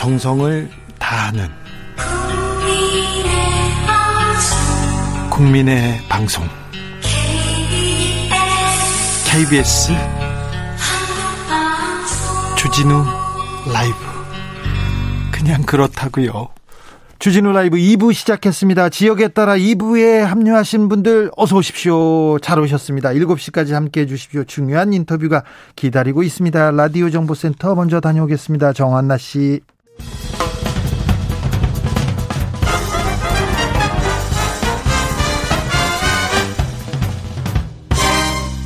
정성을 다하는 국민의 방송 KBS 주진우 라이브 그냥 그렇다고요. 주진우 라이브 2부 시작했습니다. 지역에 따라 2부에 합류하신 분들 어서 오십시오. 잘 오셨습니다. 7시까지 함께 해 주십시오. 중요한 인터뷰가 기다리고 있습니다. 라디오 정보센터 먼저 다녀오겠습니다. 정한나 씨.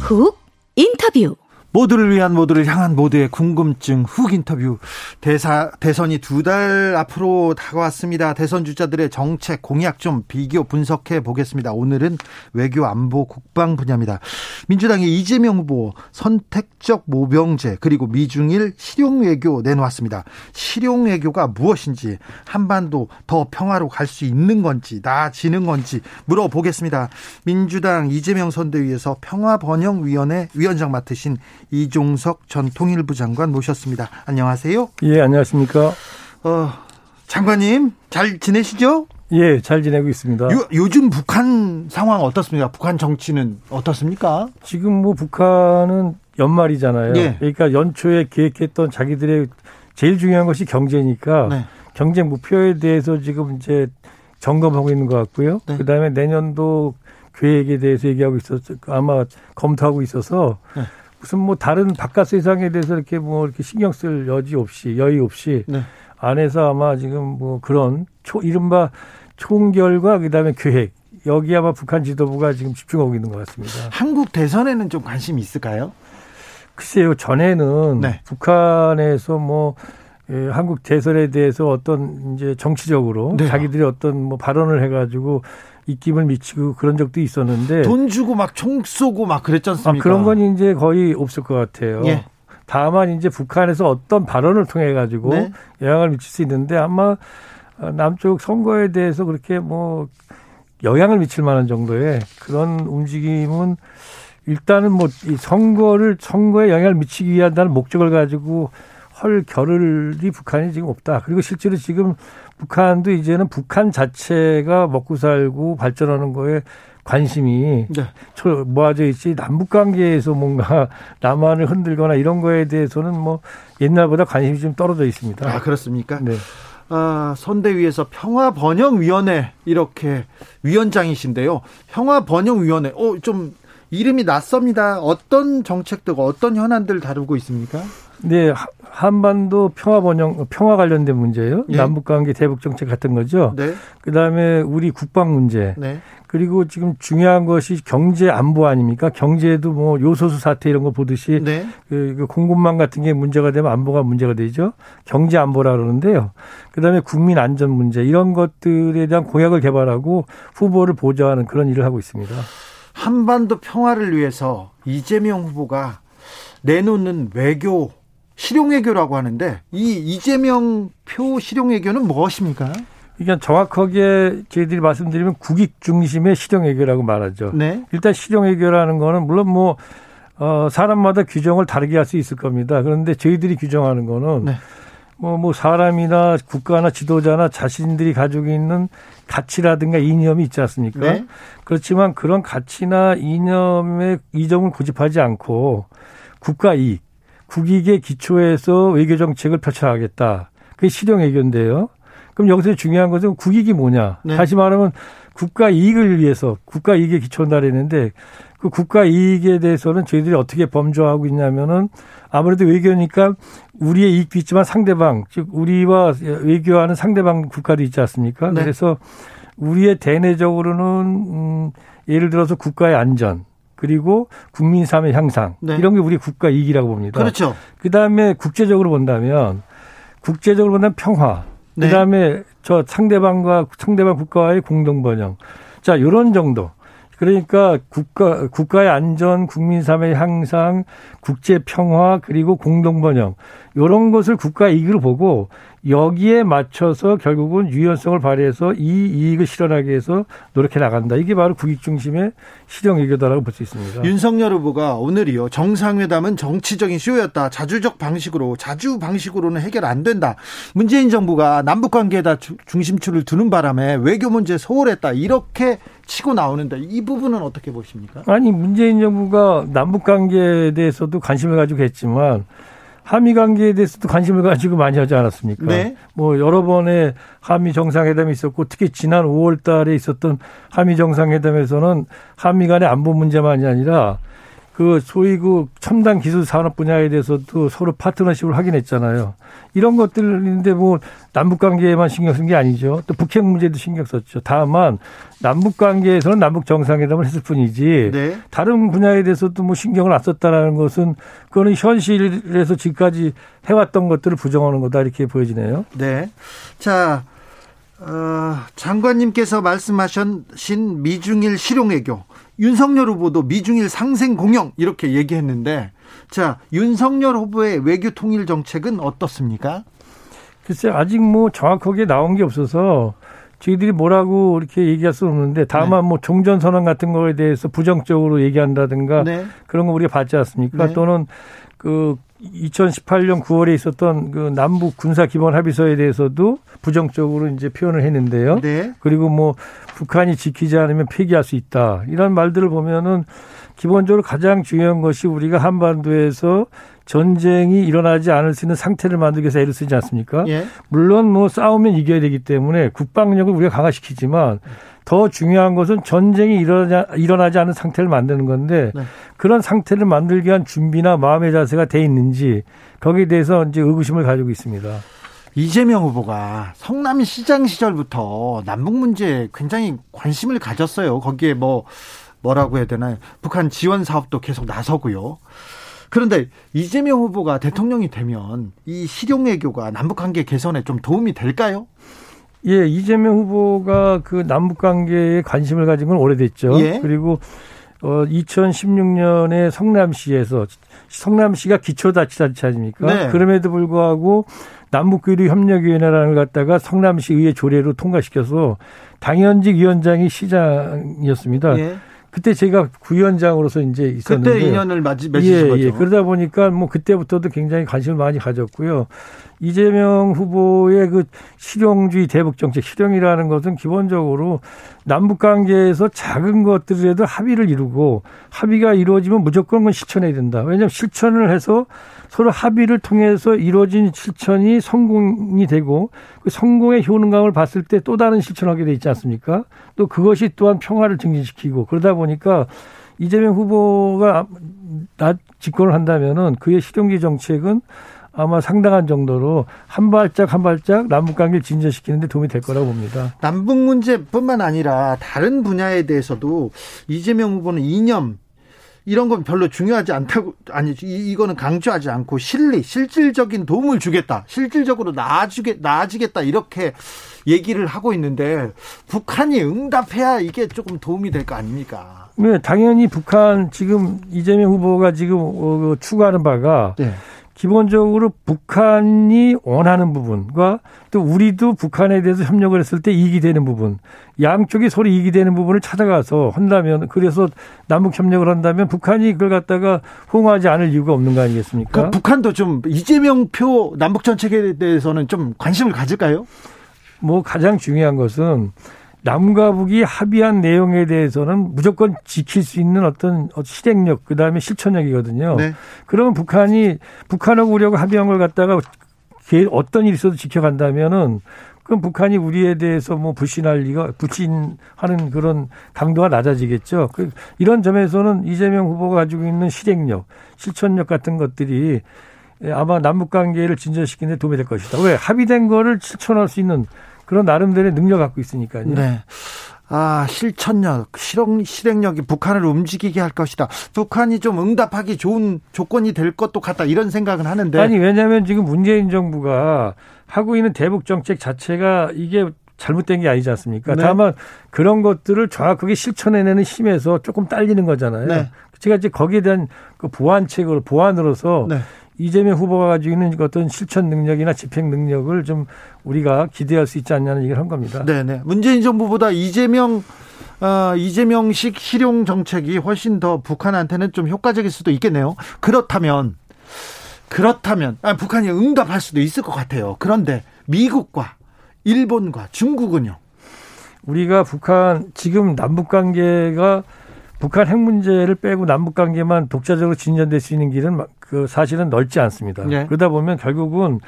훅 인터뷰 모두를 위한 모두를 향한 모두의 궁금증 훅 인터뷰 대사 대선이 두 달 앞으로 다가왔습니다. 대선 주자들의 정책 공약 좀 비교 분석해 보겠습니다. 오늘은 외교 안보 국방 분야입니다. 민주당의 이재명 후보 선택적 모병제 그리고 미중일 실용 외교 내놓았습니다. 실용 외교가 무엇인지 한반도 더 평화로 갈 수 있는 건지 나아지는 건지 물어보겠습니다. 민주당 이재명 선대위에서 평화번영위원회 위원장 맡으신 이종석 전 통일부 장관 모셨습니다. 안녕하세요. 예, 안녕하십니까. 어, 장관님 잘 지내시죠? 예, 잘 지내고 있습니다. 요, 요즘 북한 상황 어떻습니까? 북한 정치는 어떻습니까? 지금 뭐 북한은 연말이잖아요. 예. 그러니까 연초에 계획했던 자기들의 제일 중요한 것이 경제니까 네. 경제 목표에 대해서 지금 이제 점검하고 있는 것 같고요. 네. 그다음에 내년도 계획에 대해서 얘기하고 있어서 아마 검토하고 있어서 네. 무슨 뭐 다른 바깥 세상에 대해서 이렇게 뭐 이렇게 신경 쓸 여지 없이 여유 없이 네. 안에서 아마 지금 뭐 그런 초 이른바 총결과 그다음에 계획 여기 아마 북한 지도부가 지금 집중하고 있는 것 같습니다. 한국 대선에는 좀 관심이 있을까요? 글쎄요 전에는 네. 북한에서 뭐 예, 한국 대선에 대해서 어떤 이제 정치적으로 네. 자기들이 어떤 뭐 발언을 해가지고 입김을 미치고 그런 적도 있었는데 돈 주고 막 총 쏘고 막 그랬지 아, 않습니까? 그런 건 이제 거의 없을 것 같아요. 예. 다만 이제 북한에서 어떤 발언을 통해 가지고 네. 영향을 미칠 수 있는데 아마 남쪽 선거에 대해서 그렇게 뭐 영향을 미칠 만한 정도의 그런 움직임은 일단은 뭐 이 선거를 선거에 영향을 미치기 위한다는 목적을 가지고 헐 겨를이 북한이 지금 없다. 그리고 실제로 지금 북한도 이제는 북한 자체가 먹고 살고 발전하는 거에 관심이 네. 저- 모아져 있지 남북 관계에서 뭔가 남한을 흔들거나 이런 거에 대해서는 뭐 옛날보다 관심이 좀 떨어져 있습니다. 아 그렇습니까? 네. 아, 선대위에서 평화번영위원회 이렇게 위원장이신데요. 평화번영위원회, 어, 좀 이름이 낯섭니다. 어떤 정책들, 어떤 현안들 다루고 있습니까? 네, 하- 한반도 평화 번영 평화 관련된 문제예요. 예. 남북 관계 대북 정책 같은 거죠. 네, 그다음에 우리 국방 문제. 네, 그리고 지금 중요한 것이 경제 안보 아닙니까? 경제도 뭐 요소수 사태 이런 거 보듯이 네. 그, 그 공급망 같은 게 문제가 되면 안보가 문제가 되죠. 경제 안보라 그러는데요. 그다음에 국민 안전 문제 이런 것들에 대한 공약을 개발하고 후보를 보좌하는 그런 일을 하고 있습니다. 한반도 평화를 위해서 이재명 후보가 내놓는 외교, 실용외교라고 하는데 이 이재명 표 실용외교는 무엇입니까? 그러니까 정확하게 저희들이 말씀드리면 국익 중심의 실용 외교라고 말하죠. 네, 일단 실용 외교라는 거는 물론 뭐 어, 사람마다 규정을 다르게 할 수 있을 겁니다. 그런데 저희들이 규정하는 거는 네. 뭐, 뭐 사람이나 국가나 지도자나 자신들이 가지고 있는 가치라든가 이념이 있지 않습니까? 네. 그렇지만 그런 가치나 이념의 이점을 고집하지 않고 국가 이익, 국익의 기초에서 외교 정책을 펼쳐가겠다. 그게 실용 외교인데요. 그럼 여기서 중요한 것은 국익이 뭐냐? 네. 다시 말하면 국가 이익을 위해서 국가 이익에 기초한다 그랬는데 그 국가 이익에 대해서는 저희들이 어떻게 범조하고 있냐면은 아무래도 외교니까 우리의 이익도 있지만 상대방 즉 우리와 외교하는 상대방 국가도 있지 않습니까? 네. 그래서 우리의 대내적으로는 음 예를 들어서 국가의 안전 그리고 국민 삶의 향상 네. 이런 게 우리 국가 이익이라고 봅니다. 그렇죠. 그다음에 국제적으로 본다면 국제적으로 본다면 평화. 네. 그다음에 저 상대방과 상대방 국가와의 공동 번영. 자, 요런 정도. 그러니까 국가 국가의 안전, 국민 삶의 향상, 국제 평화 그리고 공동 번영. 요런 것을 국가 이익으로 보고 여기에 맞춰서 결국은 유연성을 발휘해서 이 이익을 실현하기 위해서 노력해 나간다. 이게 바로 국익 중심의 실용 외교다라고 볼 수 있습니다. 윤석열 후보가 오늘이요 정상회담은 정치적인 쇼였다. 자주적 방식으로 자주 방식으로는 해결 안 된다. 문재인 정부가 남북 관계에다 중심축을 두는 바람에 외교 문제 소홀했다. 이렇게 치고 나오는데 이 부분은 어떻게 보십니까? 아니 문재인 정부가 남북 관계에 대해서도 관심을 가지고 했지만 한미 관계에 대해서도 관심을 가지고 많이 하지 않았습니까? 네. 뭐 여러 번의 한미 정상회담이 있었고 특히 지난 5월 달에 있었던 한미 정상회담에서는 한미 간의 안보 문제만이 아니라 그 소위 그 첨단 기술 산업 분야에 대해서도 서로 파트너십을 확인했잖아요. 이런 것들인데 뭐 남북 관계에만 신경 쓴 게 아니죠. 또 북핵 문제도 신경 썼죠. 다만 남북 관계에서는 남북 정상회담을 했을 뿐이지 네. 다른 분야에 대해서도 뭐 신경을 안 썼다라는 것은 그거는 현실에서 지금까지 해왔던 것들을 부정하는 거다 이렇게 보여지네요. 네. 자. 어, 장관님께서 말씀하신 미중일 실용외교 윤석열 후보도 미중일 상생 공영 이렇게 얘기했는데 자 윤석열 후보의 외교 통일 정책은 어떻습니까? 글쎄 아직 뭐 정확하게 나온 게 없어서 저희들이 뭐라고 이렇게 얘기할 수는 없는데 다만 네. 뭐 종전 선언 같은 거에 대해서 부정적으로 얘기한다든가 네. 그런 거 우리가 봤지 않습니까? 네. 또는 그 2018년 9월에 있었던 그 남북 군사 기본 합의서에 대해서도 부정적으로 이제 표현을 했는데요. 네. 그리고 뭐 북한이 지키지 않으면 폐기할 수 있다. 이런 말들을 보면은 기본적으로 가장 중요한 것이 우리가 한반도에서 전쟁이 일어나지 않을 수 있는 상태를 만들기 위해서 애를 쓰지 않습니까? 예. 물론 뭐 싸우면 이겨야 되기 때문에 국방력을 우리가 강화시키지만 더 중요한 것은 전쟁이 일어나지, 일어나지 않은 상태를 만드는 건데 네. 그런 상태를 만들기 위한 준비나 마음의 자세가 돼 있는지 거기에 대해서 이제 의구심을 가지고 있습니다. 이재명 후보가 성남시장 시절부터 남북 문제에 굉장히 관심을 가졌어요. 거기에 뭐 뭐라고 해야 되나요? 북한 지원 사업도 계속 나서고요. 그런데 이재명 후보가 대통령이 되면 이 실용 외교가 남북 관계 개선에 좀 도움이 될까요? 예, 이재명 후보가 그 남북 관계에 관심을 가진 건 오래됐죠. 예. 그리고 어 2016년에 성남시에서 성남시가 기초자치단체 아닙니까? 네. 그럼에도 불구하고 남북교류 협력위원회라는 걸 갖다가 성남시 의회 조례로 통과시켜서 당연직 위원장이 시장이었습니다. 예. 그때 제가 구위원장으로서 이제 있었는데 그때 인연을 맺으신 예, 거죠. 예. 그러다 보니까 뭐 그때부터도 굉장히 관심을 많이 가졌고요. 이재명 후보의 그 실용주의 대북 정책 실용이라는 것은 기본적으로 남북 관계에서 작은 것들에도 합의를 이루고 합의가 이루어지면 무조건 실천해야 된다. 왜냐하면 실천을 해서 서로 합의를 통해서 이루어진 실천이 성공이 되고 그 성공의 효능감을 봤을 때 또 다른 실천하게 돼 있지 않습니까? 또 그것이 또한 평화를 증진시키고 그러다 보니까 이재명 후보가 나 집권을 한다면은 그의 실용기 정책은 아마 상당한 정도로 한 발짝 한 발짝 남북 관계를 진전시키는 데 도움이 될 거라고 봅니다. 남북 문제뿐만 아니라 다른 분야에 대해서도 이재명 후보는 이념 이런 건 별로 중요하지 않다고 아니 이거는 강조하지 않고 실리 실질적인 도움을 주겠다 실질적으로 나아지게 나아지겠다 이렇게 얘기를 하고 있는데 북한이 응답해야 이게 조금 도움이 될 거 아닙니까? 네 당연히 북한 지금 이재명 후보가 지금 어, 추구하는 바가 네. 기본적으로 북한이 원하는 부분과 또 우리도 북한에 대해서 협력을 했을 때 이익이 되는 부분, 양쪽이 서로 이익이 되는 부분을 찾아가서 한다면 그래서 남북 협력을 한다면 북한이 그걸 갖다가 호응하지 않을 이유가 없는 거 아니겠습니까? 그 북한도 좀 이재명 표 남북 정책에 대해서는 좀 관심을 가질까요? 뭐 가장 중요한 것은 남과 북이 합의한 내용에 대해서는 무조건 지킬 수 있는 어떤 실행력, 그 다음에 실천력이거든요. 네. 그러면 북한이 북한하고 우리하고 합의한 걸 갖다가 어떤 일이 있어도 지켜간다면은 그럼 북한이 우리에 대해서 뭐 불신할 리가 불신하는 그런 강도가 낮아지겠죠. 그 이런 점에서는 이재명 후보가 가지고 있는 실행력, 실천력 같은 것들이 아마 남북 관계를 진전시키는 데 도움이 될 것이다. 왜 합의된 거를 실천할 수 있는 그런 나름대로의 능력 갖고 있으니까요. 네. 아, 실천력, 실행, 실행력이 북한을 움직이게 할 것이다. 북한이 좀 응답하기 좋은 조건이 될 것도 같다. 이런 생각은 하는데. 아니, 왜냐하면 지금 문재인 정부가 하고 있는 대북 정책 자체가 이게 잘못된 게 아니지 않습니까? 네. 다만 그런 것들을 정확하게 실천해내는 힘에서 조금 딸리는 거잖아요. 네. 제가 이제 거기에 대한 그 보완책을 보완으로서 네. 이재명 후보가 가지고 있는 어떤 실천 능력이나 집행 능력을 좀 우리가 기대할 수 있지 않냐는 얘기를 한 겁니다. 네네. 문재인 정부보다 이재명 어, 이재명식 실용 정책이 훨씬 더 북한한테는 좀 효과적일 수도 있겠네요. 그렇다면 그렇다면 아, 북한이 응답할 수도 있을 것 같아요. 그런데 미국과 일본과 중국은요. 우리가 북한 지금 남북 관계가 북한 핵 문제를 빼고 남북 관계만 독자적으로 진전될 수 있는 길은 그 사실은 넓지 않습니다. 네. 그러다 보면 결국은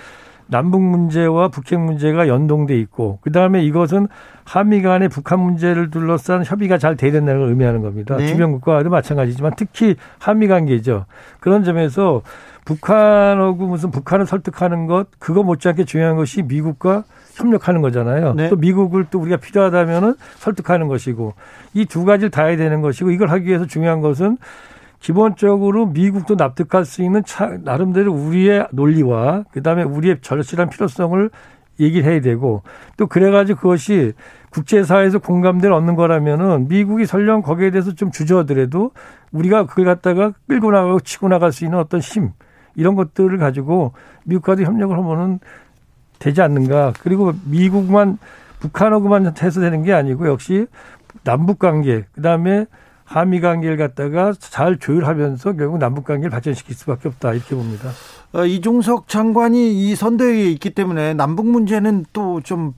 남북 문제와 북핵 문제가 연동돼 있고 그다음에 이것은 한미 간의 북한 문제를 둘러싼 협의가 잘 돼야 된다는 걸 의미하는 겁니다. 네. 주변 국가와도 마찬가지지만 특히 한미 관계죠. 그런 점에서 북한하고 무슨 북한을 설득하는 것 그거 못지않게 중요한 것이 미국과 협력하는 거잖아요. 네. 또 미국을 또 우리가 필요하다면은 설득하는 것이고 이 두 가지를 다 해야 되는 것이고 이걸 하기 위해서 중요한 것은 기본적으로 미국도 납득할 수 있는 차, 나름대로 우리의 논리와 그다음에 우리의 절실한 필요성을 얘기를 해야 되고 또 그래가지고 그것이 국제사회에서 공감대를 얻는 거라면은 미국이 설령 거기에 대해서 좀 주저하더라도 우리가 그걸 갖다가 끌고 나가고 치고 나갈 수 있는 어떤 힘 이런 것들을 가지고 미국과도 협력을 하면은 되지 않는가. 그리고 미국만 북한하고만 해서 되는 게 아니고 역시 남북 관계 그다음에 한미 관계를 갖다가 잘 조율하면서 결국 남북 관계를 발전시킬 수밖에 없다 이렇게 봅니다. 어, 이종석 장관이 이 선대위에 있기 때문에 남북 문제는 또 좀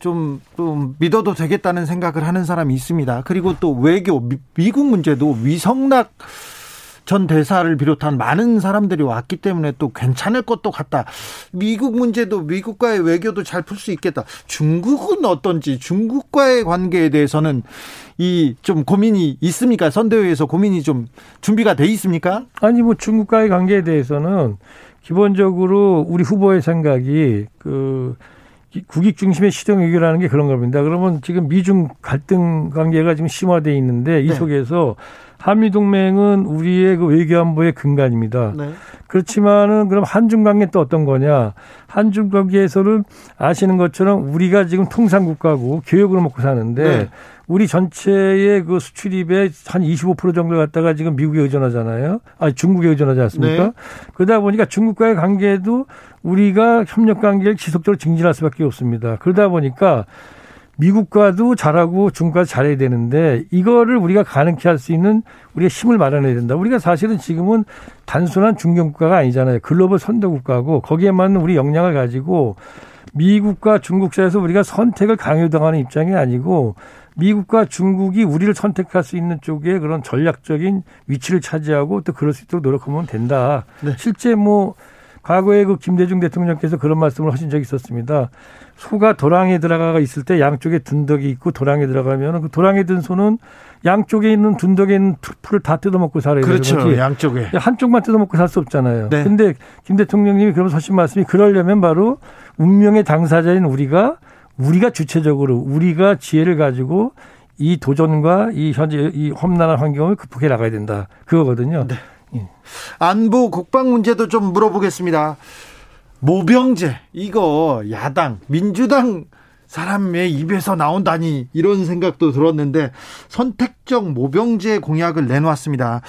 좀, 좀 믿어도 되겠다는 생각을 하는 사람이 있습니다. 그리고 또 외교, 미, 국 문제도 위성락 전 대사를 비롯한 많은 사람들이 왔기 때문에 또 괜찮을 것도 같다. 미국 문제도 미국과의 외교도 잘 풀 수 있겠다. 중국은 어떤지 중국과의 관계에 대해서는 이 좀 고민이 있습니까? 선대위에서 고민이 좀 준비가 돼 있습니까? 아니 뭐 중국과의 관계에 대해서는 기본적으로 우리 후보의 생각이 그 국익 중심의 시정 외교라는 게 그런 겁니다. 그러면 지금 미중 갈등 관계가 지금 심화돼 있는데 이 네. 속에서 한미 동맹은 우리의 그 외교안보의 근간입니다. 네. 그렇지만은 그럼 한중 관계 또 어떤 거냐? 한중 관계에서는 아시는 것처럼 우리가 지금 통상 국가고 교역으로 먹고 사는데 네. 우리 전체의 그 수출입의 한 25% 정도 갖다가 지금 미국에 의존하잖아요. 아니 중국에 의존하지 않습니까? 네. 그러다 보니까 중국과의 관계도 우리가 협력 관계를 지속적으로 증진할 수밖에 없습니다. 그러다 보니까 미국과도 잘하고 중국과 잘해야 되는데 이거를 우리가 가능케 할 수 있는 우리가 힘을 마련해야 된다. 우리가 사실은 지금은 단순한 중견 국가가 아니잖아요. 글로벌 선도 국가고 거기에 맞는 우리 역량을 가지고 미국과 중국 사이에서 우리가 선택을 강요당하는 입장이 아니고 미국과 중국이 우리를 선택할 수 있는 쪽에 그런 전략적인 위치를 차지하고 또 그럴 수 있도록 노력하면 된다. 네. 실제 뭐 과거에 그 김대중 대통령께서 그런 말씀을 하신 적이 있었습니다. 소가 도랑에 들어가 있을 때 양쪽에 둔덕이 있고 도랑에 들어가면 그 도랑에 든 소는 양쪽에 있는 둔덕에 있는 풀을 다 뜯어먹고 살아야 그렇죠. 양쪽에. 한쪽만 뜯어먹고 살 수 없잖아요. 네. 근데 김 대통령님이 그러면서 하신 말씀이 그러려면 바로 운명의 당사자인 우리가 우리가 주체적으로 우리가 지혜를 가지고 이 도전과 이 현재 이 험난한 환경을 극복해 나가야 된다. 그거거든요. 네. 예. 안보 국방 문제도 좀 물어보겠습니다. 모병제 이거 야당 민주당 사람의 입에서 나온다니 이런 생각도 들었는데 선택적 모병제 공약을 내놓았습니다.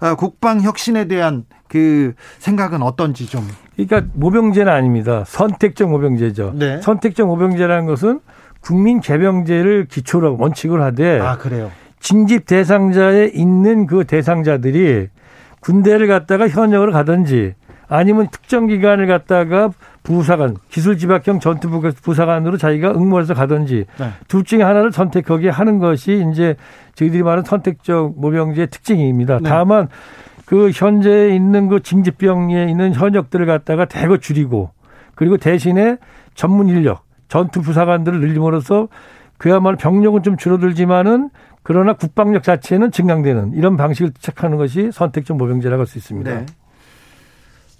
아, 국방 혁신에 대한 그 생각은 어떤지 좀. 그러니까 모병제는 아닙니다. 선택적 모병제죠. 네. 선택적 모병제라는 것은 국민 개병제를 기초로 원칙을 하되 아 그래요. 징집 대상자에 있는 그 대상자들이 군대를 갔다가 현역으로 가든지 아니면 특정 기관을 갔다가 부사관, 기술지박형 전투부사관으로 자기가 응모해서 가든지 네. 둘 중에 하나를 선택하게 하는 것이 이제 저희들이 말하는 선택적 모병제의 특징입니다. 네. 다만 그 현재 있는 그 징집병에 있는 현역들을 갖다가 대거 줄이고 그리고 대신에 전문 인력, 전투 부사관들을 늘림으로써 그야말로 병력은 좀 줄어들지만은 그러나 국방력 자체는 증강되는 이런 방식을 택하는 것이 선택적 모병제라고 할 수 있습니다. 네.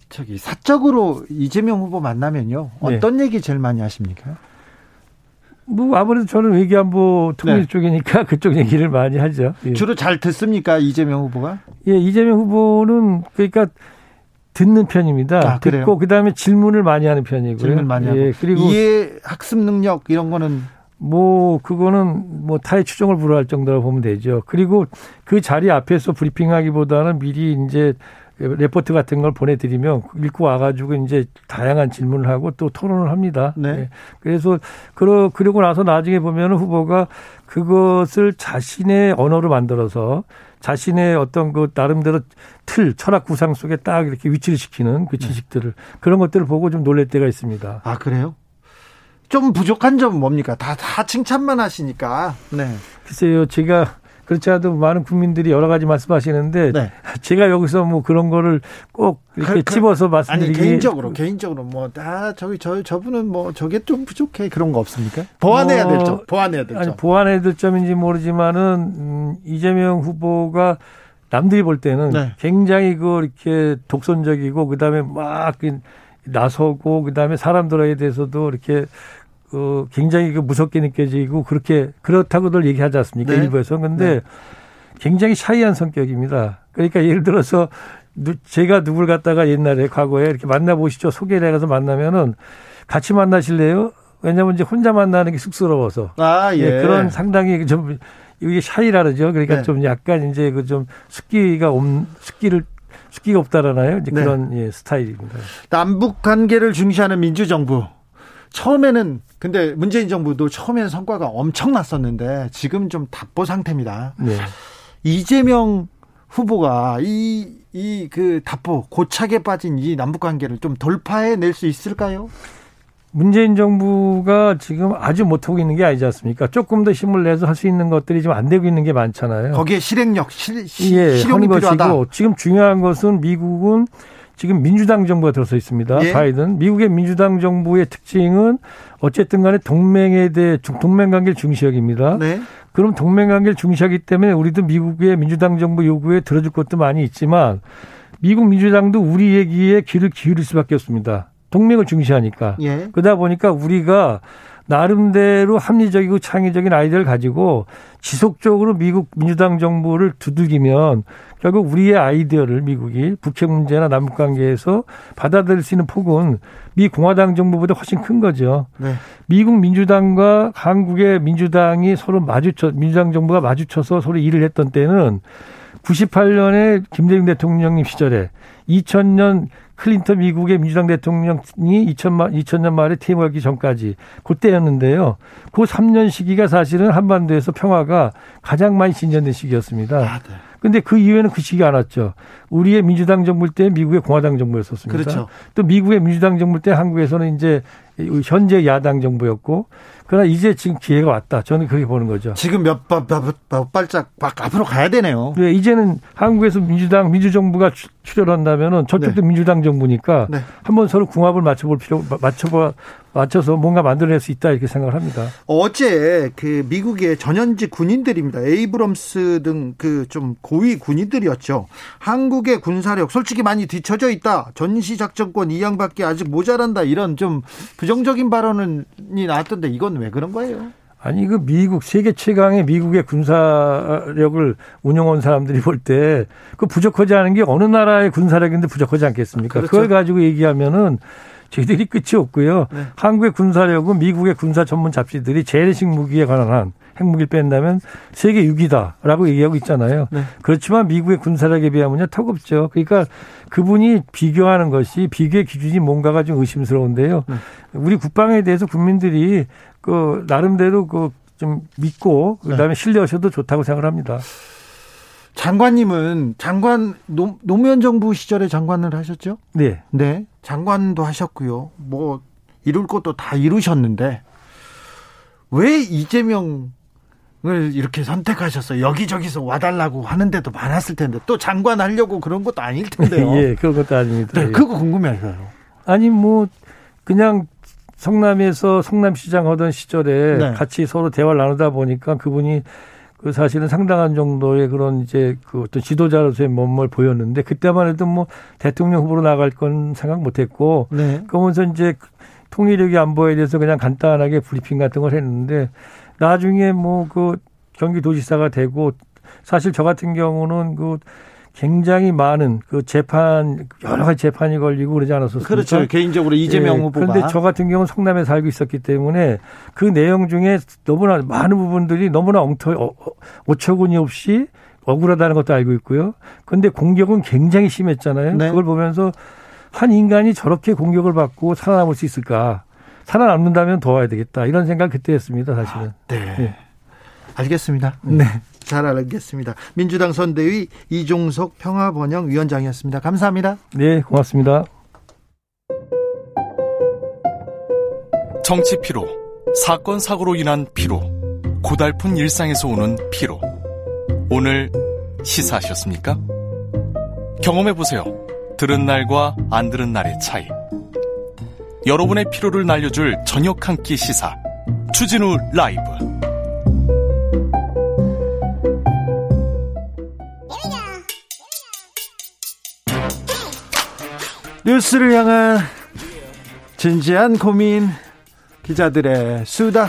저기 사적으로 이재명 후보 만나면요 어떤 네. 얘기 제일 많이 하십니까? 뭐 아무래도 저는 외교안보 통일 네. 쪽이니까 그쪽 얘기를 많이 하죠. 예. 주로 잘 듣습니까 이재명 후보가? 예, 이재명 후보는 그러니까 듣는 편입니다. 아, 듣고 그다음에 질문을 많이 하는 편이고요. 질문 많이 예, 하고. 그리고 이해 학습 능력 이런 거는 뭐 그거는 뭐 타의 추종을 불허할 정도로 보면 되죠. 그리고 그 자리 앞에서 브리핑하기보다는 미리 이제 레포트 같은 걸 보내드리면 읽고 와가지고 이제 다양한 질문을 하고 또 토론을 합니다. 네. 예. 그래서 그러 그러고 나서 나중에 보면 후보가 그것을 자신의 언어로 만들어서 자신의 어떤 그 나름대로 틀 철학 구상 속에 딱 이렇게 위치를 시키는 그 지식들을 그런 것들을 보고 좀 놀랄 때가 있습니다. 아 그래요? 좀 부족한 점은 뭡니까? 다, 다 칭찬만 하시니까. 네. 글쎄요, 제가 그렇지 않아도 많은 국민들이 여러 가지 말씀하시는데 네. 제가 여기서 뭐 그런 거를 꼭 이렇게 그- 그- 집어서 아니 말씀드리기 개인적으로 개인적으로 뭐아 저기 저 저분은 뭐 저게 좀 부족해 그런 거 없습니까? 보완해야 될 뭐, 점, 보완해야 될 아니 점. 보완해야 될 점인지 모르지만은 음, 이재명 후보가 남들이 볼 때는 네. 굉장히 그 이렇게 독선적이고 그다음에 막그 나서고 그다음에 사람들에 대해서도 이렇게 그 굉장히 그 무섭게 느껴지고 그렇게 그렇다고들 얘기하지 않습니까 네. 일부에서 근데 네. 굉장히 샤이한 성격입니다. 그러니까 예를 들어서 누- 제가 누굴 갖다가 옛날에 과거에 이렇게 만나보시죠 소개를 해가서 만나면은 같이 만나실래요? 왜냐하면 이제 혼자 만나는 게 쑥스러워서 아 예. 예, 그런 상당히 좀 이게 샤이라 그러죠. 그러니까 네. 좀 약간 이제 그 좀 숫기가 없 숫기를 숫기가 없다라나요? 이제 네. 그런 예, 스타일입니다. 남북 관계를 중시하는 민주정부. 처음에는 근데 문재인 정부도 처음에는 성과가 엄청났었는데 지금 좀 답보 상태입니다. 네. 이재명 후보가 이 이 그 답보 고착에 빠진 이 남북 관계를 좀 돌파해 낼 수 있을까요? 문재인 정부가 지금 아주 못하고 있는 게 아니지 않습니까? 조금 더 힘을 내서 할 수 있는 것들이 지금 안 되고 있는 게 많잖아요. 거기에 실행력, 실, 시, 예, 실용이 하는 필요하다. 것이고 지금 중요한 것은 미국은 지금 민주당 정부가 들어서 있습니다. 예. 바이든 미국의 민주당 정부의 특징은 어쨌든 간에 동맹에 대해 동맹 관계를 중시하기입니다. 네. 그럼 동맹 관계를 중시하기 때문에 우리도 미국의 민주당 정부 요구에 들어줄 것도 많이 있지만 미국 민주당도 우리 얘기에 귀를 기울일 수밖에 없습니다. 동맹을 중시하니까. 예. 그러다 보니까 우리가 나름대로 합리적이고 창의적인 아이디어를 가지고 지속적으로 미국 민주당 정부를 두들기면 결국 우리의 아이디어를 미국이 북핵 문제나 남북 관계에서 받아들일 수 있는 폭은 미 공화당 정부보다 훨씬 큰 거죠. 네. 미국 민주당과 한국의 민주당이 서로 마주쳐 민주당 정부가 마주쳐서 서로 일을 했던 때는 98년에 김대중 대통령님 시절에 2000년 클린턴 미국의 민주당 대통령이 2000년, 2000년 말에 퇴임하기 전까지 그때였는데요. 그 3년 시기가 사실은 한반도에서 평화가 가장 많이 진전된 시기였습니다. 아, 네. 근데 그 이후에는 그 시기 안 왔죠. 우리의 민주당 정부 때 미국의 공화당 정부였었습니다. 그렇죠. 또 미국의 민주당 정부 때 한국에서는 이제 현재 야당 정부였고 그러나 이제 지금 기회가 왔다. 저는 그렇게 보는 거죠. 지금 몇, 바, 바, 바, 발짝 막 앞으로 가야 되네요. 네, 이제는 한국에서 민주당 민주정부가 추- 출연한다면은 저쪽도 민주당 정부니까 네. 한번 서로 궁합을 맞춰볼 필요 맞춰봐 맞춰서 뭔가 만들어낼 수 있다 이렇게 생각을 합니다. 어제 그 미국의 전현직 군인들입니다. 에이브럼스 등 그 좀 고위 군인들이었죠. 한국의 군사력 솔직히 많이 뒤처져 있다. 전시 작전권 이양받기 아직 모자란다. 이런 좀 부정적인 발언이 나왔던데 이건 왜 그런 거예요? 아니 그 미국 세계 최강의 미국의 군사력을 운영한 사람들이 볼 때 그 부족하지 않은 게 어느 나라의 군사력인데 부족하지 않겠습니까? 그렇죠. 그걸 가지고 얘기하면은 저희들이 끝이 없고요. 네. 한국의 군사력은 미국의 군사 전문 잡지들이 재래식 무기에 관한 한 핵무기를 뺀다면 세계 6위다라고 얘기하고 있잖아요. 네. 그렇지만 미국의 군사력에 비하면요 턱없죠. 그러니까 그분이 비교하는 것이 비교의 기준이 뭔가가 좀 의심스러운데요. 네. 우리 국방에 대해서 국민들이 그 나름대로 그 좀 믿고 그다음에 신뢰하셔도 좋다고 생각을 합니다. 장관님은 장관 노, 노무현 정부 시절에 장관을 하셨죠? 네. 네. 장관도 하셨고요. 뭐 이룰 것도 다 이루셨는데 왜 이재명을 이렇게 선택하셨어요? 여기저기서 와달라고 하는데도 많았을 텐데 또 장관 하려고 그런 것도 아닐 텐데요. 예, 그런 것도 아닙니다. 네, 예. 그거 궁금해요. 아니 뭐 그냥 성남에서 성남시장 하던 시절에 네. 같이 서로 대화를 나누다 보니까 그분이 그 사실은 상당한 정도의 그런 이제 그 어떤 지도자로서의 몸을 보였는데 그때만 해도 뭐 대통령 후보로 나갈 건 생각 못 했고 네. 그러면서 이제 통일력이 안보에 대해서 그냥 간단하게 브리핑 같은 걸 했는데 나중에 뭐 그 경기도지사가 되고 사실 저 같은 경우는 그 굉장히 많은 그 재판 여러 가지 재판이 걸리고 그러지 않았었습니까? 그렇죠. 개인적으로 이재명 예, 후보가. 그런데 저 같은 경우는 성남에 살고 있었기 때문에 그 내용 중에 너무나 많은 부분들이 너무나 엉터 어, 어, 오처구니 없이 억울하다는 것도 알고 있고요. 그런데 공격은 굉장히 심했잖아요. 네. 그걸 보면서 한 인간이 저렇게 공격을 받고 살아남을 수 있을까? 살아남는다면 도와야 되겠다. 이런 생각 그때 했습니다, 사실은. 아, 네. 네. 알겠습니다. 네. 잘 알겠습니다. 민주당 선대위 이종석 평화번영위원장이었습니다. 감사합니다. 네, 고맙습니다. 정치 피로, 사건 사고로 인한 피로, 고달픈 일상에서 오는 피로. 오늘 시사하셨습니까? 경험해 보세요. 들은 날과 안 들은 날의 차이. 여러분의 피로를 날려줄 저녁 한 끼 시사. 추진우 라이브. 뉴스를 향한 진지한 고민 기자들의 수다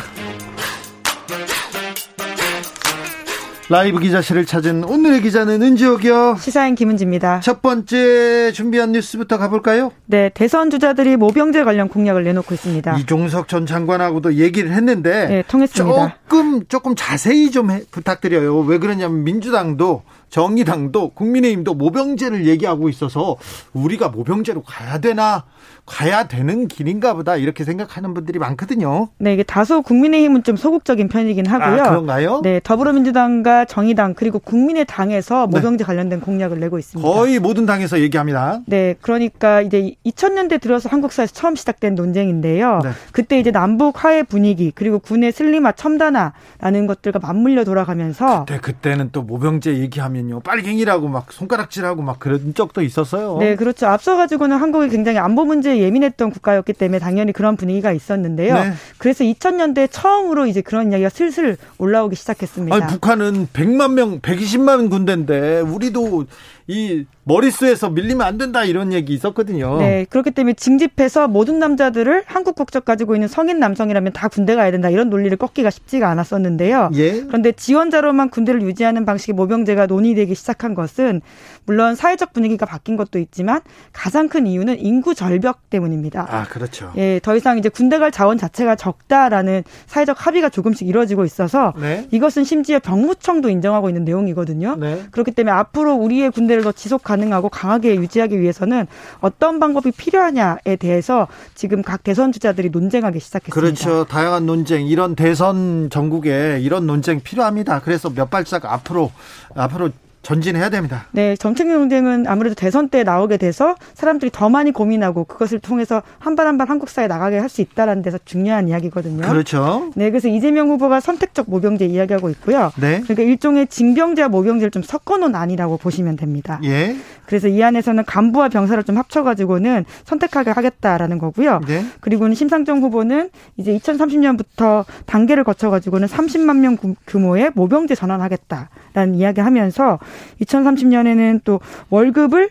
라이브 기자실을 찾은 오늘의 기자는 은지옥이요. 시사인 김은지입니다. 첫 번째 준비한 뉴스부터 가볼까요? 네, 대선 주자들이 모병제 관련 공약을 내놓고 있습니다. 이종석 전 장관하고도 얘기를 했는데 네, 통했습니다. 조금 조금 자세히 좀 해, 부탁드려요. 왜 그러냐면 민주당도 정의당도 국민의힘도 모병제를 얘기하고 있어서 우리가 모병제로 가야 되나 가야 되는 길인가 보다 이렇게 생각하는 분들이 많거든요. 네, 이게 다소 국민의힘은 좀 소극적인 편이긴 하고요. 아, 그런가요? 네, 더불어민주당과 정의당 그리고 국민의당에서 네. 모병제 네. 관련된 공약을 내고 있습니다. 거의 모든 당에서 얘기합니다. 네, 그러니까 이제 2000년대 들어서 한국사에서 처음 시작된 논쟁인데요. 네. 그때 이제 남북 화해 분위기 그리고 군의 슬림화 첨단화라는 것들과 맞물려 돌아가면서 그때 그때는 또 모병제 얘기하면 요 빨갱이라고 막 손가락질하고 막 그런 적도 있었어요. 네, 그렇죠. 앞서 가지고는 한국이 굉장히 안보 문제 예민했던 국가였기 때문에 당연히 그런 분위기가 있었는데요. 네. 그래서 2000년대 처음으로 이제 그런 이야기가 슬슬 올라오기 시작했습니다. 아니, 북한은 100만 명, 120만 군대인데 우리도 이 머릿수에서 밀리면 안 된다 이런 얘기 있었거든요. 네, 그렇기 때문에 징집해서 모든 남자들을 한국 국적 가지고 있는 성인 남성이라면 다 군대 가야 된다 이런 논리를 꺾기가 쉽지가 않았었는데요. 예? 그런데 지원자로만 군대를 유지하는 방식의 모병제가 논의되기 시작한 것은 물론 사회적 분위기가 바뀐 것도 있지만 가장 큰 이유는 인구 절벽 때문입니다. 아, 그렇죠. 예, 더 이상 이제 군대 갈 자원 자체가 적다라는 사회적 합의가 조금씩 이루어지고 있어서 네? 이것은 심지어 병무청도 인정하고 있는 내용이거든요. 네? 그렇기 때문에 앞으로 우리의 군대 를더 지속 가능하고 강하게 유지하기 위해서는 어떤 방법이 필요하냐에 대해서 지금 각 대선 주자들이 논쟁하기 시작했습니다. 그렇죠. 다양한 논쟁, 이런 대선 전국에 이런 논쟁 필요합니다. 그래서 몇 발짝 앞으로 앞으로 전진해야 됩니다. 네, 정책 논쟁은 아무래도 대선 때 나오게 돼서 사람들이 더 많이 고민하고 그것을 통해서 한 발 한 발 한국 사회 나가게 할 수 있다라는 데서 중요한 이야기거든요. 그렇죠. 네, 그래서 이재명 후보가 선택적 모병제 이야기하고 있고요. 네. 그러니까 일종의 징병제와 모병제를 좀 섞어놓은 안이라고 보시면 됩니다. 예. 그래서 이 안에서는 간부와 병사를 좀 합쳐가지고는 선택하게 하겠다라는 거고요. 네. 그리고는 심상정 후보는 이제 2030년부터 단계를 거쳐가지고는 30만 명 규모의 모병제 전환하겠다 라는 이야기 하면서 2030년에는 또 월급을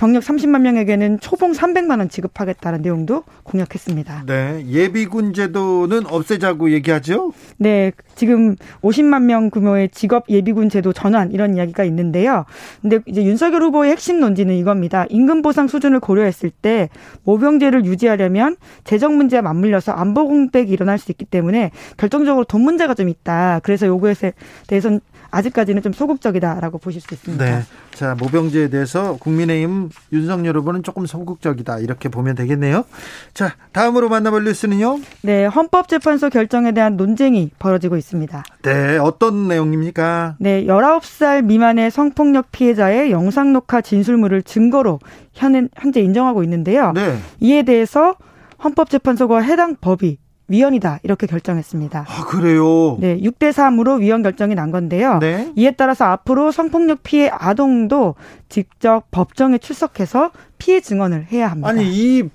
병력 30만 명에게는 초봉 300만 원 지급하겠다는 내용도 공약했습니다. 네, 예비군 제도는 없애자고 얘기하죠? 네, 지금 50만 명 규모의 직업 예비군 제도 전환 이런 이야기가 있는데요. 근데 이제 윤석열 후보의 핵심 논지는 이겁니다. 임금 보상 수준을 고려했을 때 모병제를 유지하려면 재정 문제와 맞물려서 안보 공백이 일어날 수 있기 때문에 결정적으로 돈 문제가 좀 있다. 그래서 요구에 대해서는 아직까지는 좀 소극적이다라고 보실 수 있습니다. 네. 자, 모병제에 대해서 국민의힘 윤석열 후보는 조금 소극적이다. 이렇게 보면 되겠네요. 자, 다음으로 만나볼 뉴스는요? 네, 헌법재판소 결정에 대한 논쟁이 벌어지고 있습니다. 네, 어떤 내용입니까? 네, 19살 미만의 성폭력 피해자의 영상 녹화 진술물을 증거로 현재 인정하고 있는데요. 네. 이에 대해서 헌법재판소가 해당 법이 위헌이다 이렇게 결정했습니다. 아 그래요? 네, 6대 3으로 위헌 결정이 난 건데요. 네. 이에 따라서 앞으로 성폭력 피해 아동도 직접 법정에 출석해서 피해 증언을 해야 합니다. 아니 이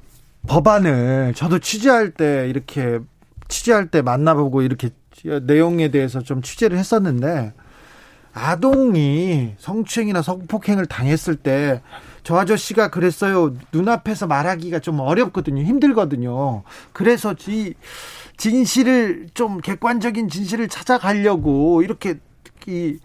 법안을 저도 취재할 때 이렇게 취재할 때 만나보고 이렇게 내용에 대해서 좀 취재를 했었는데 아동이 성추행이나 성폭행을 당했을 때 저 아저씨가 그랬어요. 눈앞에서 말하기가 좀 어렵거든요. 힘들거든요. 그래서 이 진실을 좀 객관적인 진실을 찾아가려고 이렇게 이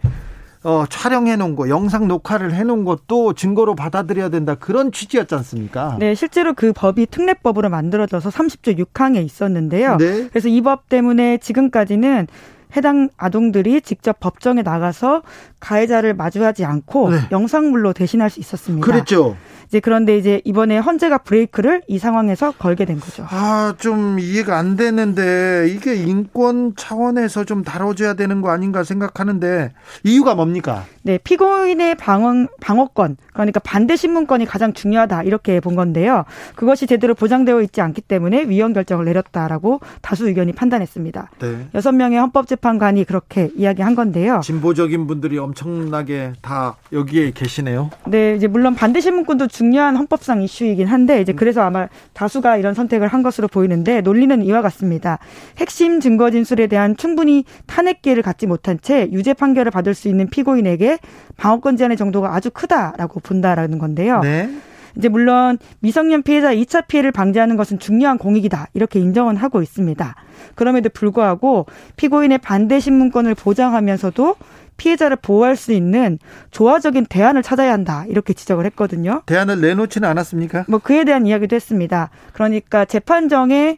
어, 촬영해 놓은 거, 영상 녹화를 해 놓은 것도 증거로 받아들여야 된다. 그런 취지였지 않습니까? 네, 실제로 그 법이 특례법으로 만들어져서 30조 6항에 있었는데요. 네. 그래서 이 법 때문에 지금까지는 해당 아동들이 직접 법정에 나가서 가해자를 마주하지 않고 네. 영상물로 대신할 수 있었습니다. 그랬죠. 이제 그런데 이제 이번에 헌재가 브레이크를 이 상황에서 걸게 된 거죠. 아, 좀 이해가 안 되는데 이게 인권 차원에서 좀 다뤄줘야 되는 거 아닌가 생각하는데 이유가 뭡니까? 네, 피고인의 방어, 방어권, 그러니까 반대 신문권이 가장 중요하다 이렇게 본 건데요. 그것이 제대로 보장되어 있지 않기 때문에 위헌 결정을 내렸다라고 다수 의견이 판단했습니다. 네. 여섯 명의 헌법재판관이 그렇게 이야기한 건데요. 진보적인 분들이 엄 청나게 다 여기에 계시네요. 네, 이제 물론 반대 신문권도 중요한 헌법상 이슈이긴 한데 이제 그래서 아마 다수가 이런 선택을 한 것으로 보이는데 논리는 이와 같습니다. 핵심 증거 진술에 대한 충분히 탄핵 기회를 갖지 못한 채 유죄 판결을 받을 수 있는 피고인에게 방어권 제한의 정도가 아주 크다라고 본다라는 건데요. 네. 이제 물론 미성년 피해자 2차 피해를 방지하는 것은 중요한 공익이다. 이렇게 인정은 하고 있습니다. 그럼에도 불구하고 피고인의 반대 신문권을 보장하면서도 피해자를 보호할 수 있는 조화적인 대안을 찾아야 한다. 이렇게 지적을 했거든요. 대안을 내놓지는 않았습니까? 뭐 그에 대한 이야기도 했습니다. 그러니까 재판정에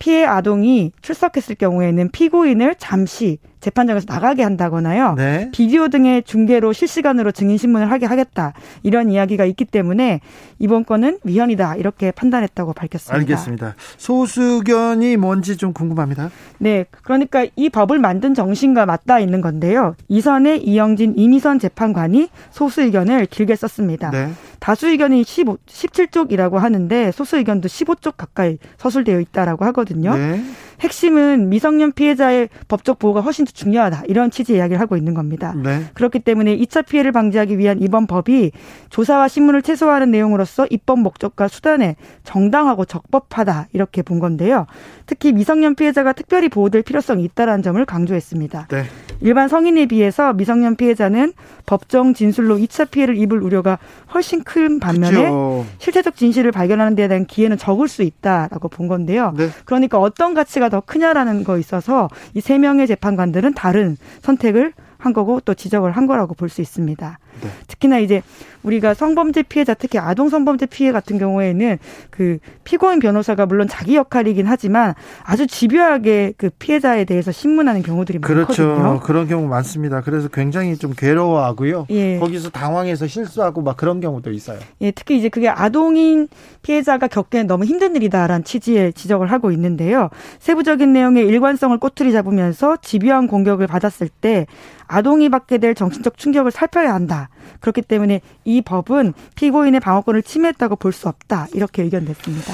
피해 아동이 출석했을 경우에는 피고인을 잠시 재판장에서 나가게 한다거나요. 네. 비디오 등의 중계로 실시간으로 증인 신문을 하게 하겠다. 이런 이야기가 있기 때문에 이번 건은 위헌이다. 이렇게 판단했다고 밝혔습니다. 알겠습니다. 소수견이 뭔지 좀 궁금합니다. 네. 그러니까 이 법을 만든 정신과 맞닿아 있는 건데요. 이선의 이영진 이미선 재판관이 소수 의견을 길게 썼습니다. 네. 다수 의견이 15, 17쪽이라고 하는데 소수 의견도 15쪽 가까이 서술되어 있다라고 하거든요. 네. 핵심은 미성년 피해자의 법적 보호가 훨씬 더 중요하다. 이런 취지 이야기를 하고 있는 겁니다. 네. 그렇기 때문에 2차 피해를 방지하기 위한 이번 법이 조사와 신문을 최소화하는 내용으로서 입법 목적과 수단에 정당하고 적법하다. 이렇게 본 건데요. 특히 미성년 피해자가 특별히 보호될 필요성이 있다라는 점을 강조했습니다. 네. 일반 성인에 비해서 미성년 피해자는 법정 진술로 2차 피해를 입을 우려가 훨씬 큰 반면에 그쵸. 실체적 진실을 발견하는 데 대한 기회는 적을 수 있다라고 본 건데요. 네. 그러니까 어떤 가치가 더 크냐라는 거 있어서 이 세 명의 재판관들은 다른 선택을 한 거고 또 지적을 한 거라고 볼 수 있습니다. 네. 특히나 이제 우리가 성범죄 피해자 특히 아동 성범죄 피해 같은 경우에는 그 피고인 변호사가 물론 자기 역할이긴 하지만 아주 집요하게 그 피해자에 대해서 신문하는 경우들이 그렇죠. 많거든요. 그런 경우 많습니다. 그래서 굉장히 좀 괴로워하고요. 예. 거기서 당황해서 실수하고 막 그런 경우도 있어요. 예, 특히 이제 그게 아동인 피해자가 겪기엔 너무 힘든 일이다라는 취지의 지적을 하고 있는데요. 세부적인 내용의 일관성을 꼬투리 잡으면서 집요한 공격을 받았을 때 아동이 받게 될 정신적 충격을 살펴야 한다. 그렇기 때문에 이 법은 피고인의 방어권을 침해했다고 볼 수 없다. 이렇게 의견됐습니다.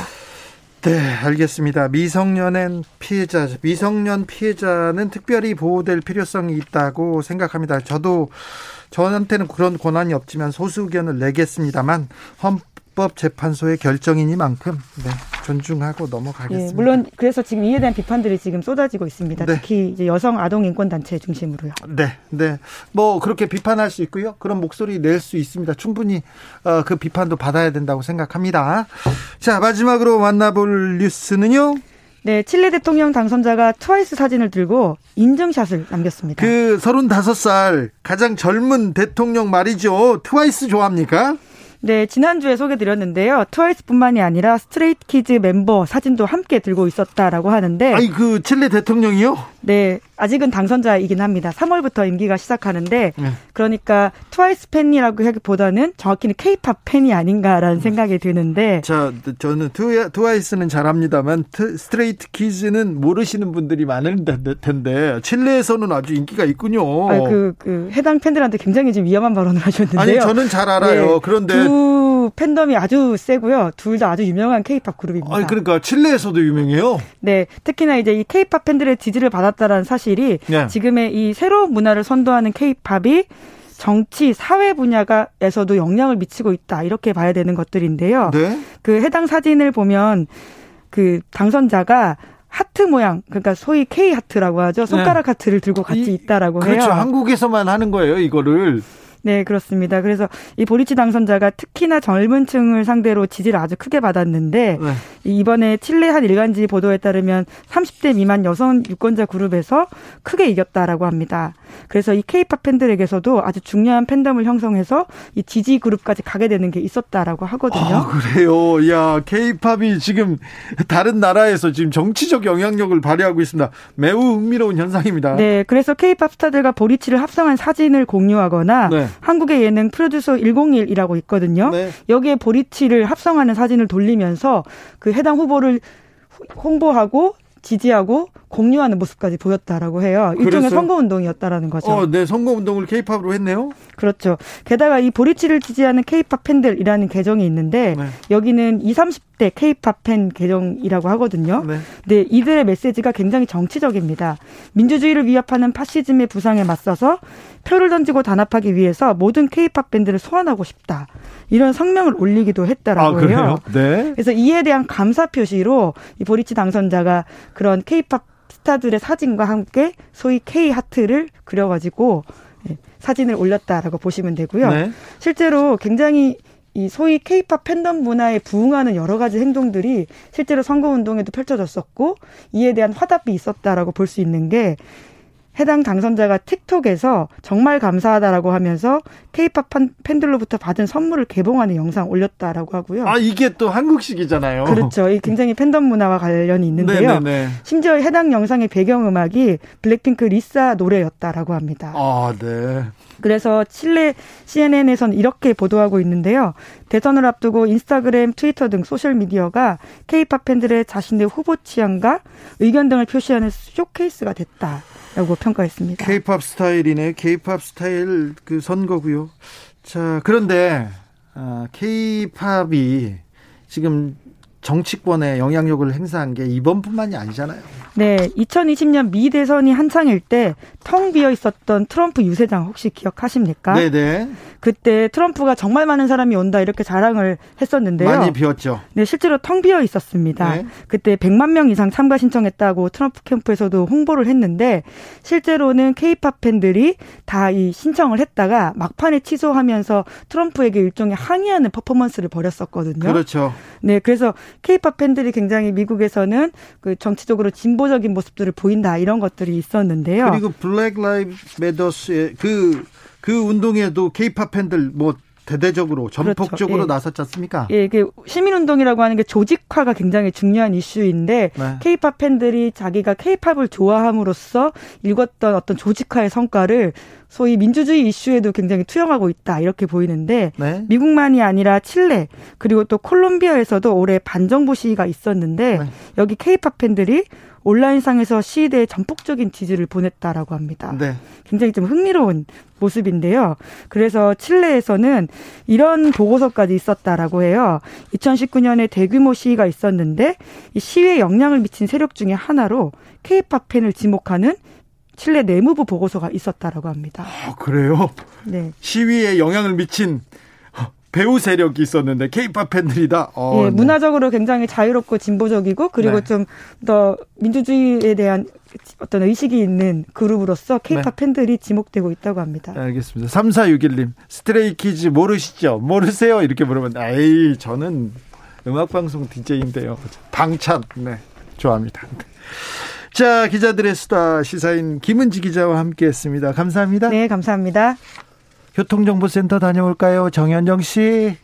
네, 알겠습니다. 미성년엔 피해자, 미성년 피해자는 특별히 보호될 필요성이 있다고 생각합니다. 저도 저한테는 그런 권한이 없지만 소수 의견을 내겠습니다만 헌 헌법재판소의 결정이니만큼 네, 존중하고 넘어가겠습니다. 예, 물론 그래서 지금 이에 대한 비판들이 지금 쏟아지고 있습니다. 네. 특히 이제 여성 아동 인권 단체 중심으로요. 네, 네. 뭐 그렇게 비판할 수 있고요. 그런 목소리 낼 수 있습니다. 충분히 어, 그 비판도 받아야 된다고 생각합니다. 자, 마지막으로 만나볼 뉴스는요. 네, 칠레 대통령 당선자가 트와이스 사진을 들고 인증샷을 남겼습니다. 그 35살 가장 젊은 대통령 말이죠. 트와이스 좋아합니까? 네, 지난주에 소개드렸는데요. 트와이스뿐만이 아니라 스트레이 키즈 멤버 사진도 함께 들고 있었다라고 하는데. 아니, 그 칠레 대통령이요? 네, 아직은 당선자이긴 합니다. 3월부터 임기가 시작하는데 네. 그러니까 트와이스 팬이라고 하기보다는 정확히는 케이팝 팬이 아닌가라는 생각이 드는데 자, 저는 트와이스는 잘합니다만 스트레이트 키즈는 모르시는 분들이 많을 텐데 칠레에서는 아주 인기가 있군요. 아, 그, 그 해당 팬들한테 굉장히 좀 위험한 발언을 하셨는데요. 아니, 저는 잘 알아요. 네, 그런데 두 팬덤이 아주 세고요. 둘 다 아주 유명한 케이팝 그룹입니다. 아니, 그러니까 칠레에서도 유명해요. 네, 특히나 이제 이 케이팝 팬들의 지지를 받았다라는 사실 사실이 네. 지금의 이 새로운 문화를 선도하는 케이팝이 정치, 사회 분야가에서도 영향을 미치고 있다. 이렇게 봐야 되는 것들인데요. 네? 그 해당 사진을 보면 그 당선자가 하트 모양, 그러니까 소위 K 하트라고 하죠. 손가락 네. 하트를 들고 같이 있다라고 그렇죠. 해요. 그렇죠. 한국에서만 하는 거예요, 이거를. 네, 그렇습니다. 그래서 이 보리치 당선자가 특히나 젊은 층을 상대로 지지를 아주 크게 받았는데 네. 이번에 칠레 한 일간지 보도에 따르면 30대 미만 여성 유권자 그룹에서 크게 이겼다라고 합니다. 그래서 이 케이팝 팬들에게서도 아주 중요한 팬덤을 형성해서 이 지지 그룹까지 가게 되는 게 있었다라고 하거든요. 아, 그래요. 야, 케이팝이 지금 다른 나라에서 지금 정치적 영향력을 발휘하고 있습니다. 매우 흥미로운 현상입니다. 네, 그래서 케이팝 스타들과 보리치를 합성한 사진을 공유하거나 네. 한국의 예능 프로듀서 101이라고 있거든요. 네. 여기에 보리치를 합성하는 사진을 돌리면서 그 해당 후보를 홍보하고 지지하고 공유하는 모습까지 보였다라고 해요. 일종의 선거 운동이었다라는 거죠. 어, 네, 선거 운동을 케이팝으로 했네요. 그렇죠. 게다가 이 보리치를 지지하는 케이팝 팬들이라는 계정이 있는데 네. 여기는 20, 30대 케이팝 팬 계정이라고 하거든요. 네. 네, 이들의 메시지가 굉장히 정치적입니다. 민주주의를 위협하는 파시즘의 부상에 맞서서 표를 던지고 단합하기 위해서 모든 케이팝 밴드를 소환하고 싶다. 이런 성명을 올리기도 했다라고 아, 해요. 네. 그래서 이에 대한 감사 표시로 이 보리치 당선자가 그런 케이팝 스타들의 사진과 함께 소위 K 하트를 그려가지고 네, 사진을 올렸다라고 보시면 되고요. 네. 실제로 굉장히 이 소위 케이팝 팬덤 문화에 부응하는 여러 가지 행동들이 실제로 선거 운동에도 펼쳐졌었고 이에 대한 화답이 있었다라고 볼 수 있는 게 해당 당선자가 틱톡에서 정말 감사하다라고 하면서 케이팝 팬들로부터 받은 선물을 개봉하는 영상 올렸다라고 하고요. 아 이게 또 한국식이잖아요. 그렇죠. 이 굉장히 팬덤 문화와 관련이 있는데요. 네네네. 심지어 해당 영상의 배경음악이 블랙핑크 리사 노래였다라고 합니다. 아 네. 그래서 칠레 CNN에서는 이렇게 보도하고 있는데요. 대선을 앞두고 인스타그램, 트위터 등 소셜 미디어가 케이팝 팬들의 자신의 후보 취향과 의견 등을 표시하는 쇼케이스가 됐다. 라고 평가했습니다. 케이팝 스타일이네. 케이팝 스타일 그 선거고요. 자, 그런데 케이팝이 아, 지금 정치권에 영향력을 행사한 게 이번뿐만이 아니잖아요. 네, 2020년 미 대선이 한창일 때 텅 비어 있었던 트럼프 유세장 혹시 기억하십니까? 네, 네. 그때 트럼프가 정말 많은 사람이 온다 이렇게 자랑을 했었는데요. 많이 비었죠. 네, 실제로 텅 비어 있었습니다. 네. 그때 100만 명 이상 참가 신청했다고 트럼프 캠프에서도 홍보를 했는데 실제로는 케이팝 팬들이 다 이 신청을 했다가 막판에 취소하면서 트럼프에게 일종의 항의하는 퍼포먼스를 벌였었거든요. 그렇죠. 네, 그래서 케이팝 팬들이 굉장히 미국에서는 그 정치적으로 진보 적인 모습들을 보인다 이런 것들이 있었는데요. 그리고 블랙 라이브 매더스의 그 그 운동에도 케이팝 팬들 뭐 대대적으로 전폭적으로 그렇죠. 예. 나섰지 않습니까? 예, 이게 시민운동이라고 하는 게 조직화가 굉장히 중요한 이슈인데 케이팝 네. 팬들이 자기가 케이팝을 좋아함으로써 읽었던 어떤 조직화의 성과를 소위 민주주의 이슈에도 굉장히 투영하고 있다 이렇게 보이는데 네. 미국만이 아니라 칠레 그리고 또 콜롬비아에서도 올해 반정부 시위가 있었는데 네. 여기 케이팝 팬들이 온라인상에서 시위대에 전폭적인 지지를 보냈다라고 합니다. 네. 굉장히 좀 흥미로운 모습인데요. 그래서 칠레에서는 이런 보고서까지 있었다라고 해요. 2019년에 대규모 시위가 있었는데 이 시위에 영향을 미친 세력 중에 하나로 케이팝 팬을 지목하는 칠레 내무부 보고서가 있었다라고 합니다. 아, 그래요? 네. 시위에 영향을 미친 배후 세력이 있었는데 케이팝 팬들이 다. 어, 예, 네. 문화적으로 굉장히 자유롭고 진보적이고 그리고 네. 좀더 민주주의에 대한 어떤 의식이 있는 그룹으로서 케이팝 네. 팬들이 지목되고 있다고 합니다. 네, 알겠습니다. 3461님 스트레이키즈 모르시죠? 모르세요? 이렇게 물으면 에이 저는 음악방송 DJ인데요. 방찬 네 좋아합니다. 자 기자들의 수다 시사인 김은지 기자와 함께했습니다. 감사합니다. 네 감사합니다. 교통정보센터 다녀올까요? 정현정 씨.